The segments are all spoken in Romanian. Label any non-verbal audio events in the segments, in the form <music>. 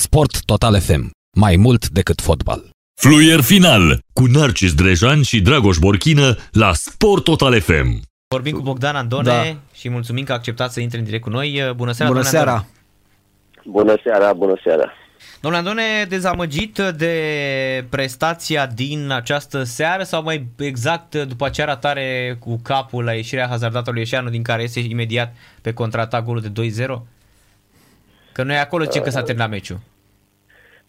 Sport Total FM. Mai mult decât fotbal. Fluier final cu Narcis Drejan și Dragoș Borchină la Sport Total FM. Vorbim cu Bogdan Andone da. și mulțumim că a acceptat să intre în direct cu noi. Bună seara, Bună seara! Andone. Bună seara, bună seara! Domnule Andone, dezamăgit de prestația din această seară sau mai exact după acea ratare cu capul la ieșirea hazardatului Ieșeanu din care iese imediat pe contraatac golul de 2-0? Că noi acolo zicem că s-a terminat meciul.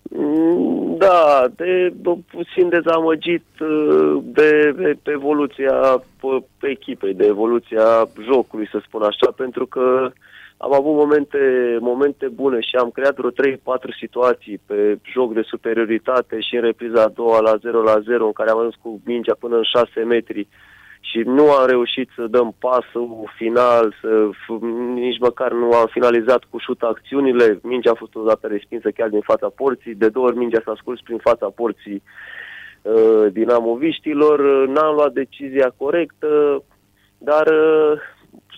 Mm, da, de, de puțin dezamăgit uh, de, de evoluția echipei, de evoluția jocului, să spun așa, pentru că am avut momente, momente bune și am creat vreo 3-4 situații pe joc de superioritate și în repriza a doua la 0 la 0 în care am ajuns cu mingea până în 6 metri și nu am reușit să dăm pasul final, să, nici măcar nu am finalizat cu șut acțiunile. Mingea a fost o dată respinsă chiar din fața porții, de două ori mingea s-a scurs prin fața porții uh, dinamoviștilor. N-am luat decizia corectă, dar, uh,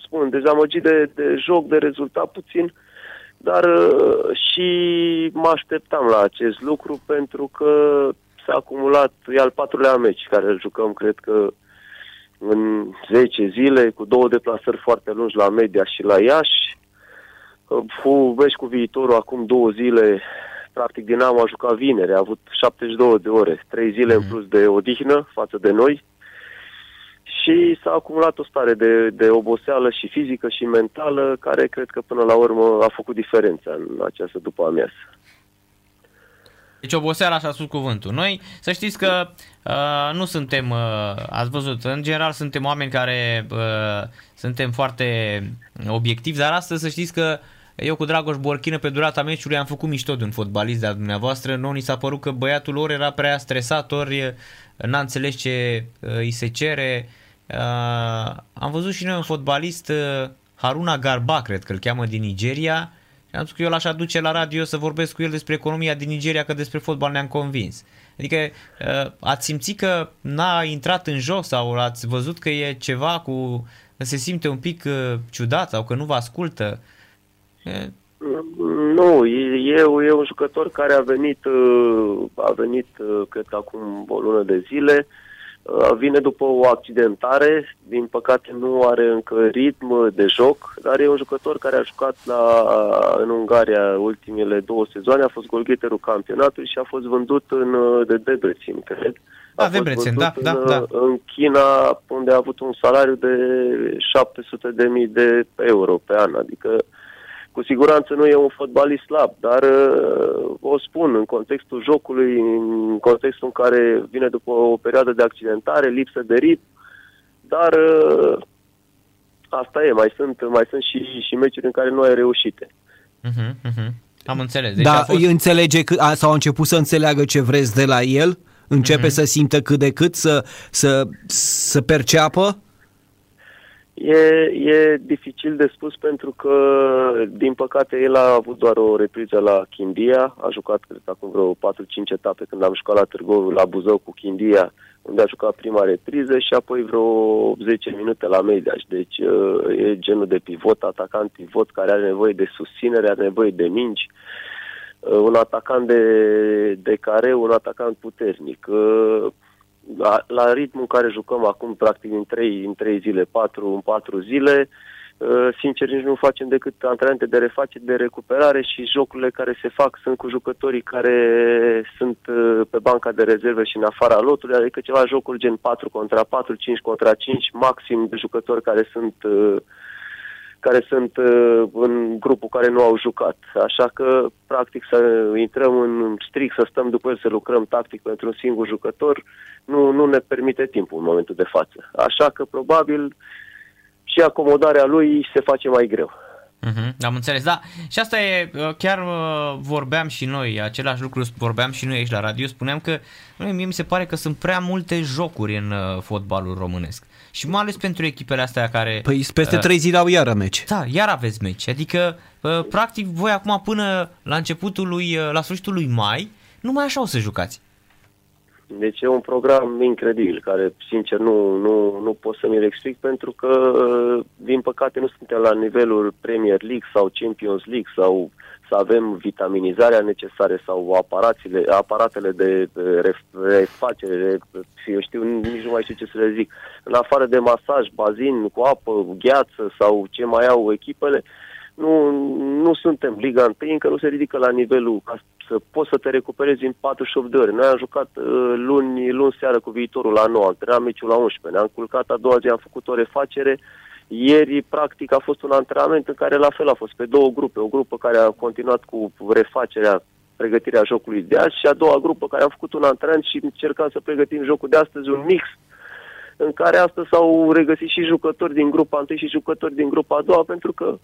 spun, dezamăgit de, de joc, de rezultat puțin, dar uh, și mă așteptam la acest lucru pentru că s-a acumulat, e al patrulea meci care îl jucăm, cred că în 10 zile, cu două deplasări foarte lungi la Media și la Iași. Fu vezi cu viitorul acum două zile, practic Dinamo a jucat vineri, a avut 72 de ore, trei zile mm. în mhm. plus de odihnă față de noi și s-a acumulat o stare de, de oboseală și fizică și mentală care cred că până la urmă a făcut diferența în această după amiază. Deci oboseala și-a spus cuvântul. Noi, să știți că uh, nu suntem, uh, ați văzut, în general suntem oameni care uh, suntem foarte obiectivi, dar astăzi să știți că eu cu Dragoș Borchină pe durata meciului am făcut mișto de un fotbalist de-al dumneavoastră. Nu ni s-a părut că băiatul lor era prea stresat, ori n-a înțeles ce uh, îi se cere. Uh, am văzut și noi un fotbalist, uh, Haruna Garba, cred că îl cheamă din Nigeria, am spus că eu l-aș aduce la radio să vorbesc cu el despre economia din Nigeria, că despre fotbal ne-am convins. Adică uh, ați simțit că n-a intrat în joc sau ați văzut că e ceva cu... că se simte un pic uh, ciudat sau că nu vă ascultă? Nu, e, e un jucător care a venit, uh, a venit, cred că acum o lună de zile, Uh, vine după o accidentare, din păcate nu are încă ritm de joc, dar e un jucător care a jucat la, în Ungaria ultimele două sezoane, a fost golgheterul campionatului și a fost vândut în, uh, de Debrecen, cred. A da, Debrecen, da, da, în, da. În China, unde a avut un salariu de 700.000 de euro pe an, adică uh, cu siguranță nu e un fotbalist slab, dar uh, o spun în contextul jocului, în contextul în care vine după o perioadă de accidentare, lipsă de ritm, dar uh, asta e, mai sunt, mai sunt și, și meciuri în care nu ai reușite. Uh-huh, uh-huh. Am înțeles. Deci da, fost... înțelege că, a, sau a început să înțeleagă ce vreți de la el? Începe uh-huh. să simtă cât de cât, să, să, să perceapă? E, e dificil de spus pentru că, din păcate, el a avut doar o repriză la Chindia, a jucat, cred acum vreo 4-5 etape când am jucat la Târgoviu, la Buzău cu Chindia, unde a jucat prima repriză și apoi vreo 10 minute la Mediaș. Deci e genul de pivot, atacant pivot care are nevoie de susținere, are nevoie de mingi, un atacant de, de care, un atacant puternic la, la ritmul în care jucăm acum, practic, în trei, în trei zile, patru, în patru zile, uh, sincer, nici nu facem decât antrenamente de refacere, de recuperare și jocurile care se fac sunt cu jucătorii care sunt uh, pe banca de rezerve și în afara lotului, adică ceva jocuri gen 4 contra 4, 5 contra 5, maxim de jucători care sunt uh, care sunt uh, în grupul care nu au jucat. Așa că, practic, să intrăm în strict, să stăm după el, să lucrăm tactic pentru un singur jucător, nu, nu ne permite timpul în momentul de față. Așa că, probabil, și acomodarea lui se face mai greu. Uh-huh, am înțeles, da. Și asta e, uh, chiar uh, vorbeam și noi, același lucru vorbeam și noi aici la radio, spuneam că mie mi se pare că sunt prea multe jocuri în uh, fotbalul românesc. Și mai ales pentru echipele astea care... Păi peste trei zile au iară meci. Da, iar aveți meci. Adică, practic, voi acum până la începutul lui, la sfârșitul lui mai, numai așa o să jucați. Deci e un program incredibil, care, sincer, nu, nu, nu pot să mi-l explic, pentru că, din păcate, nu suntem la nivelul Premier League sau Champions League sau să avem vitaminizarea necesară sau aparațiile, aparatele de refacere, eu știu, nici nu mai știu ce să le zic. În afară de masaj, bazin cu apă, gheață sau ce mai au echipele, nu, nu suntem Liga 1, încă nu se ridică la nivelul ca să poți să te recuperezi în 48 de ore. Noi am jucat uh, luni, luni seară cu viitorul la 9, am terminat meciul la 11, ne-am culcat a doua zi, am făcut o refacere, ieri, practic, a fost un antrenament în care la fel a fost pe două grupe. O grupă care a continuat cu refacerea, pregătirea jocului de azi și a doua grupă care a făcut un antrenament și încercam să pregătim jocul de astăzi, un mix în care astăzi s-au regăsit și jucători din grupa 1 și jucători din grupa a doua, pentru că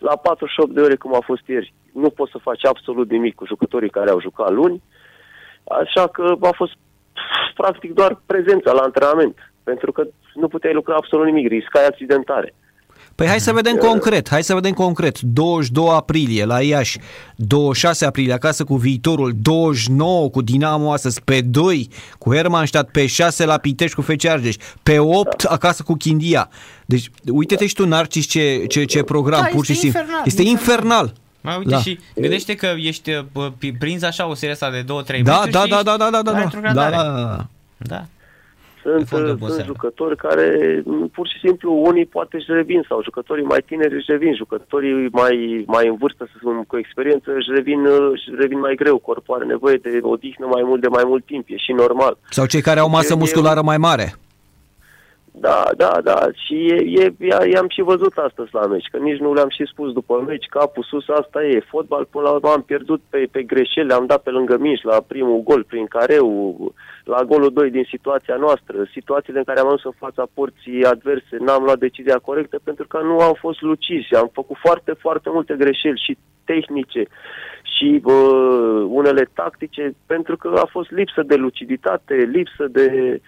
la 48 de ore, cum a fost ieri, nu poți să faci absolut nimic cu jucătorii care au jucat luni, așa că a fost practic doar prezența la antrenament, pentru că nu puteai lucra absolut nimic, riscai accidentare. Păi hai să vedem concret, hai să vedem concret. 22 aprilie la Iași, 26 aprilie acasă cu viitorul, 29 cu Dinamo astăzi, pe 2 cu Hermannstadt, pe 6 la Pitești cu FC Argeș, pe 8 da. acasă cu Chindia. Deci uite-te și tu, Narcis, ce, ce, ce program, Da, pur și este simplu. infernal, Este infernal. Mai uite Da. și gândește că ești bă, pi- prins așa o serie asta de 2-3 Da, meciuri da, și da, da, da, da, da, la da, retrogradare. da, da, da. da. Sunt, fond de sunt oboseală. jucători care m, pur și simplu unii poate își revin sau jucătorii mai tineri își revin, jucătorii mai, mai în vârstă, să spun, cu experiență își revin, își revin mai greu, corpul are nevoie de odihnă mai mult de mai mult timp, e și normal. Sau cei care au masă Eu- musculară mai mare. Da, da, da. Și e, e, i- i-am și văzut astăzi la meci, că nici nu le-am și spus după meci, capul sus, asta e. Fotbal, până la urmă, am pierdut pe, pe greșeli, am dat pe lângă mici la primul gol prin careu, la golul 2 din situația noastră, situațiile în care am ajuns în fața porții adverse, n-am luat decizia corectă pentru că nu am fost lucizi, am făcut foarte, foarte multe greșeli și tehnice și bă, unele tactice, pentru că a fost lipsă de luciditate, lipsă de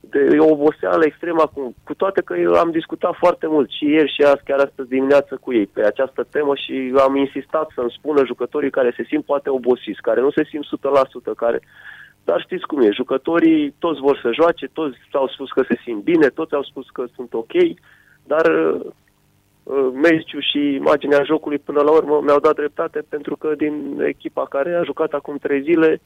de o oboseală extremă acum, cu toate că eu am discutat foarte mult și ieri și azi, chiar astăzi dimineață cu ei pe această temă și am insistat să-mi spună jucătorii care se simt poate obosiți, care nu se simt 100%, care... Dar știți cum e, jucătorii toți vor să joace, toți au spus că se simt bine, toți au spus că sunt ok, dar uh, uh, meciul și imaginea jocului până la urmă mi-au dat dreptate pentru că din echipa care a jucat acum trei zile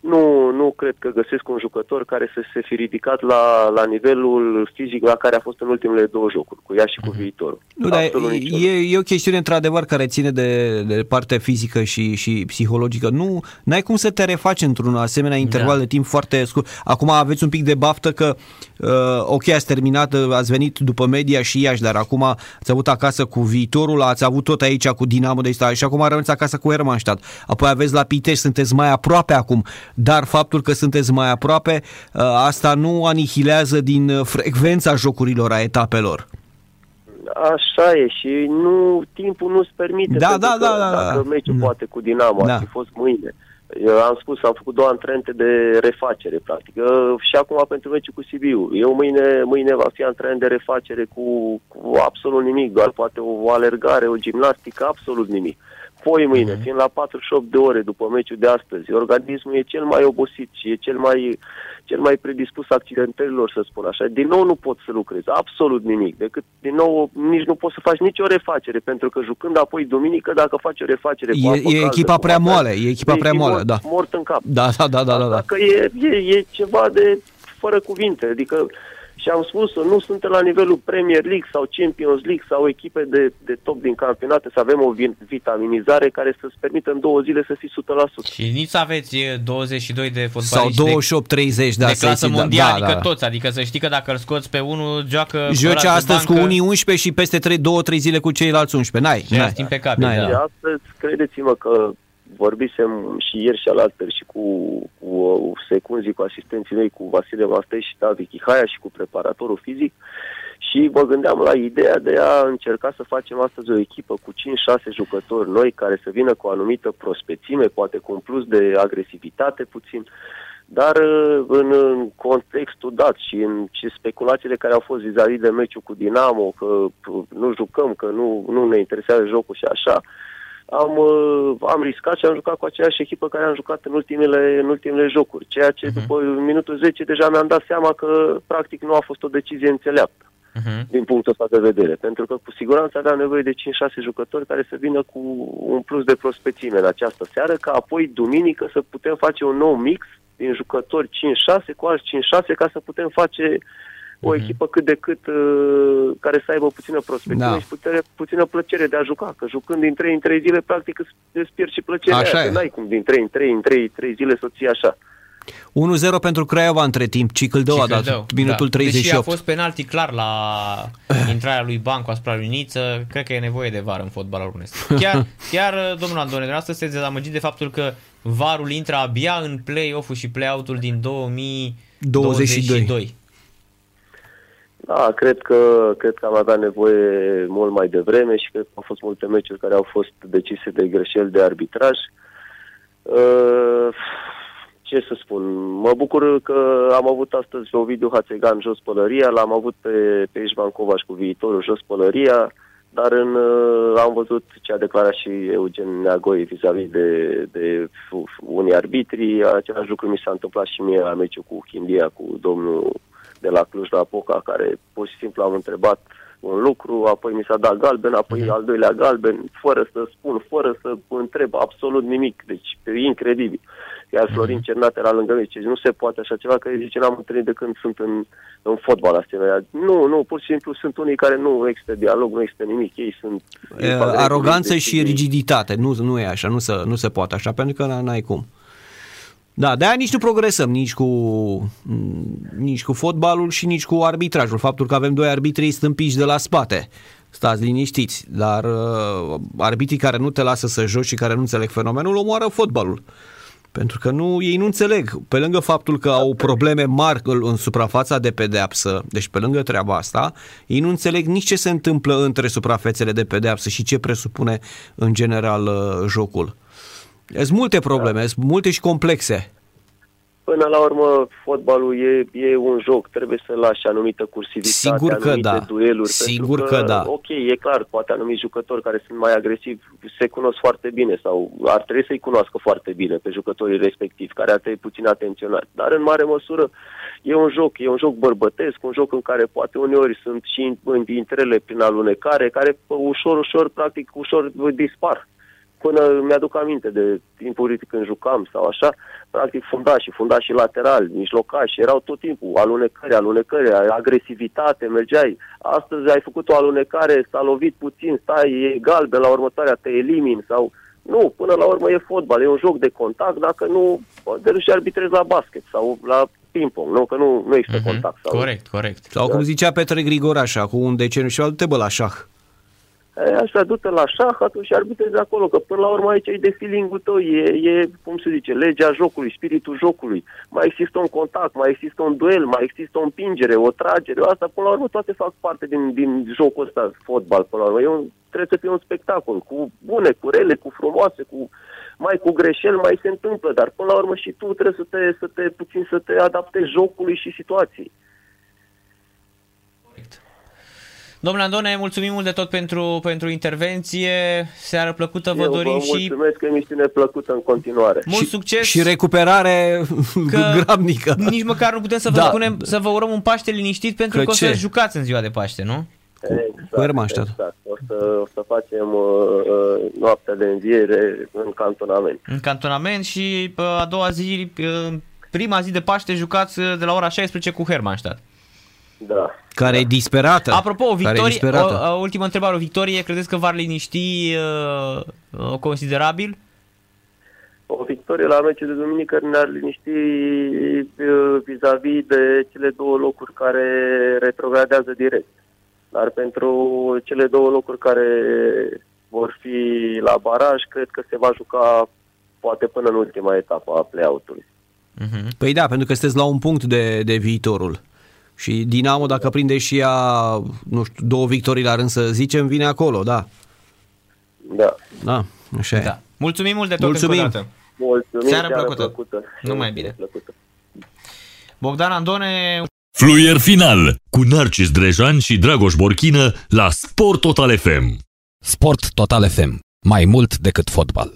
nu, nu cred că găsesc un jucător care să se fi ridicat la, la nivelul fizic la care a fost în ultimele două jocuri, cu ea și cu viitorul. Nu, dar Absolut niciunul. e, e o chestiune într-adevăr care ține de, de partea fizică și, și psihologică. Nu, n-ai cum să te refaci într-un asemenea interval Da. de timp foarte scurt. Acum aveți un pic de baftă că, uh, ok, ați terminat, uh, ați venit după media și Iași, dar acum ați avut acasă cu viitorul, ați avut tot aici cu Dinamo de Stat și acum rămâneți acasă cu Hermannstadt. Apoi aveți la Pitești, sunteți mai aproape acum, dar faptul că sunteți mai aproape, uh, asta nu anihilează din uh, frecvența jocurilor a etapelor. Așa e și nu, timpul nu-ți permite. Da, pentru da, că da, da, da. Dacă meciul Da. poate cu Dinamo Da. ar fi fost mâine. Eu am spus, am făcut două antrenamente de refacere, practic. Uh, Și acum pentru meciul cu Sibiu. Eu mâine, mâine va fi antrenament de refacere cu, cu absolut nimic, doar poate o alergare, o gimnastică, absolut nimic. Poi mâine, Mhm. fiind la 48 de ore după meciul de astăzi, organismul e cel mai obosit și e cel mai, cel mai predispus accidentărilor, să spun așa. Din nou nu poți să lucrezi, absolut nimic. Decât, din nou, nici nu poți să faci nicio refacere, pentru că jucând apoi duminică, dacă faci o refacere cu E, apă e caldă, echipa cu prea apă- moale, e echipa vei prea fi moale, mort, da. Mort în cap. Da, da, da, da, da, da. Asta că e, e, e ceva de fără cuvinte. Adică și am spus nu suntem la nivelul Premier League sau Champions League sau echipe de, de top din campionate să avem o vi- vitaminizare care să-ți permită în două zile să fii 100%. Și nici să aveți e, 22 de fotbaliști Sau de, 28-30, da, de să clasă ții- da, mondială, da, adică da. toți, adică să știi că dacă îl scoți pe unul, joacă Joci ăla de astăzi cu bancă. unii 11 și peste 3, 2-3 zile cu ceilalți 11. N-ai, Și n-ai. asta impecabil, N-ai, da. Și astăzi, credeți-mă că vorbisem și ieri și alaltări și cu, cu uh, secunzii, cu asistenții mei, cu Vasile Mastei și Davi Chihaia și cu preparatorul fizic și mă gândeam la ideea de a încerca să facem astăzi o echipă cu 5-6 jucători noi care să vină cu o anumită prospețime, poate cu un plus de agresivitate puțin, dar uh, în, în contextul dat și în și speculațiile care au fost vis-a-vis de meciul cu Dinamo, că uh, nu jucăm, că nu, nu ne interesează jocul și așa, am, uh, am riscat și am jucat cu aceeași echipă care am jucat în ultimele, în ultimele jocuri, ceea ce Mhm. după minutul 10 deja mi-am dat seama că practic nu a fost o decizie înțeleaptă. Uh-huh. din punctul ăsta de vedere. Pentru că cu siguranță avea nevoie de 5-6 jucători care să vină cu un plus de prospețime în această seară, ca apoi duminică să putem face un nou mix din jucători 5-6 cu alți 5-6 ca să putem face o Mhm. echipă cât de cât uh, care să aibă puțină prospective Da. și putere, puțină plăcere de a juca. Că jucând din 3 în 3 zile, practic îți, îți pierzi și plăcerea Așa aia, e. că n-ai cum din 3 în 3 în 3, 3 zile să o ții așa. 1-0 pentru Craiova între timp, Cicâldău a dat Cicăldău, minutul da. Deși a 38. fost penalti clar la intrarea lui Bancu asupra lui Niță, cred că e nevoie de var în fotbalul românesc. Chiar, <laughs> chiar domnul Andone, dumneavoastră sunteți dezamăgit de faptul că varul intră abia în play-off-ul și play-out-ul din 2022. Da, cred că, cred că am avea nevoie mult mai devreme și cred că au fost multe meciuri care au fost decise de greșeli de arbitraj. Uh, ce să spun, mă bucur că am avut astăzi Ovidiu Hațegan jos pălăria, l-am avut pe, pe Ișvan Covaș cu viitorul jos pălăria, dar în, uh, am văzut ce a declarat și Eugen Neagoi vis-a-vis de, de unii arbitri. Același lucru mi s-a întâmplat și mie la meciul cu Hindia, cu domnul de la Cluj la Poca, care pur și simplu am întrebat un lucru, apoi mi s-a dat galben, apoi al doilea galben, fără să spun, fără să întreb absolut nimic. Deci e incredibil. Iar Florin Cernat era lângă mine, zice, nu se poate așa ceva, că zice, n-am întâlnit de când sunt în, în fotbal asemenea. Nu, nu, pur și simplu sunt unii care nu există dialog, nu există nimic, ei sunt... E, Aroganță și rigiditate, nu, nu e așa, nu se, nu se poate așa, pentru că n- n-ai cum. Da, de-aia nici nu progresăm, nici cu, nici cu fotbalul și nici cu arbitrajul. Faptul că avem doi arbitri stâmpiți de la spate. Stați liniștiți, dar uh, arbitrii care nu te lasă să joci și care nu înțeleg fenomenul omoară fotbalul. Pentru că nu, ei nu înțeleg. Pe lângă faptul că au probleme mari în în suprafața de pedeapsă, deci pe lângă treaba asta, ei nu înțeleg nici ce se întâmplă între suprafețele de pedeapsă și ce presupune în general uh, jocul. Sunt multe probleme, sunt multe și complexe. Până la urmă, fotbalul e, e un joc, trebuie să lași anumită cursivitate, Sigur că anumite da. dueluri. Sigur pentru că da. Ok, e clar, poate anumiți jucători care sunt mai agresivi se cunosc foarte bine sau ar trebui să-i cunoască foarte bine pe jucătorii respectivi, care ar trebui puțin atenționați. Dar în mare măsură e un joc, e un joc bărbătesc, un joc în care poate uneori sunt și în intrele prin alunecare, care pă, ușor, ușor, practic, ușor dispar până mi-aduc aminte de timpul când jucam sau așa, practic fundașii, fundașii laterali, mijlocași, erau tot timpul alunecări, alunecări, agresivitate, mergeai. Astăzi ai făcut o alunecare, s-a lovit puțin, stai, e galben, la următoarea te elimini sau... Nu, până la urmă e fotbal, e un joc de contact, dacă nu, te duci și arbitrezi la basket sau la ping-pong, nu? Că nu, nu există Mhm. contact. Sau... Corect, corect. Sau cum zicea Petre Grigorașa, cu un deceniu și du-te bă la șah. E, așa, du-te la șah, atunci arbitrezi acolo, că până la urmă aici e de feeling-ul tău, e, e, cum se zice, legea jocului, spiritul jocului. Mai există un contact, mai există un duel, mai există o împingere, o tragere, asta până la urmă toate fac parte din, din jocul ăsta, fotbal, până la urmă. E un, trebuie să fie un spectacol, cu bune, cu rele, cu frumoase, cu mai cu greșeli, mai se întâmplă, dar până la urmă și tu trebuie să te, să te puțin să te adaptezi jocului și situației. Domnule Andone, mulțumim mult de tot pentru, pentru intervenție. Seară plăcută vă Eu dorim vă și mulțumesc, emisiune plăcută în continuare. mult și, succes. Și recuperare că <laughs> grabnică. Nici măcar nu putem să vă Da. spunem să vă urăm un Paște liniștit pentru Că că, o să ce? jucați în ziua de Paște, nu? Exact, Cu Hermannstadt. exact. O, să, o să facem uh, uh, noaptea de înviere în cantonament. În cantonament și pă, a doua zi, pă, prima zi de Paște jucați uh, de la ora 16 cu Hermannstadt. Da. Care e disperată. Apropo, o care e victorie, disperată. o, o ultimă întrebare, o victorie, credeți că v-ar liniști uh, uh, considerabil? O victorie la meciul de duminică ne-ar liniști uh, vis-a-vis de cele două locuri care retrogradează direct. Dar pentru cele două locuri care vor fi la baraj, cred că se va juca poate până în ultima etapă a play-out-ului. Uh-huh. Păi da, pentru că sunteți la un punct de, de viitorul. Și Dinamo, dacă prinde și ea, nu știu, două victorii la rând să zicem, vine acolo, da. Da. Da, așa e. Da. Mulțumim mult de tot Mulțumim. încă o dată. Mulțumim, Seară seară plăcută. plăcută. Numai bine. Plăcută. Bogdan Andone, Fluier final cu Narcis Drejan și Dragoș Borchină la Sport Total FM. Sport Total FM. Mai mult decât fotbal.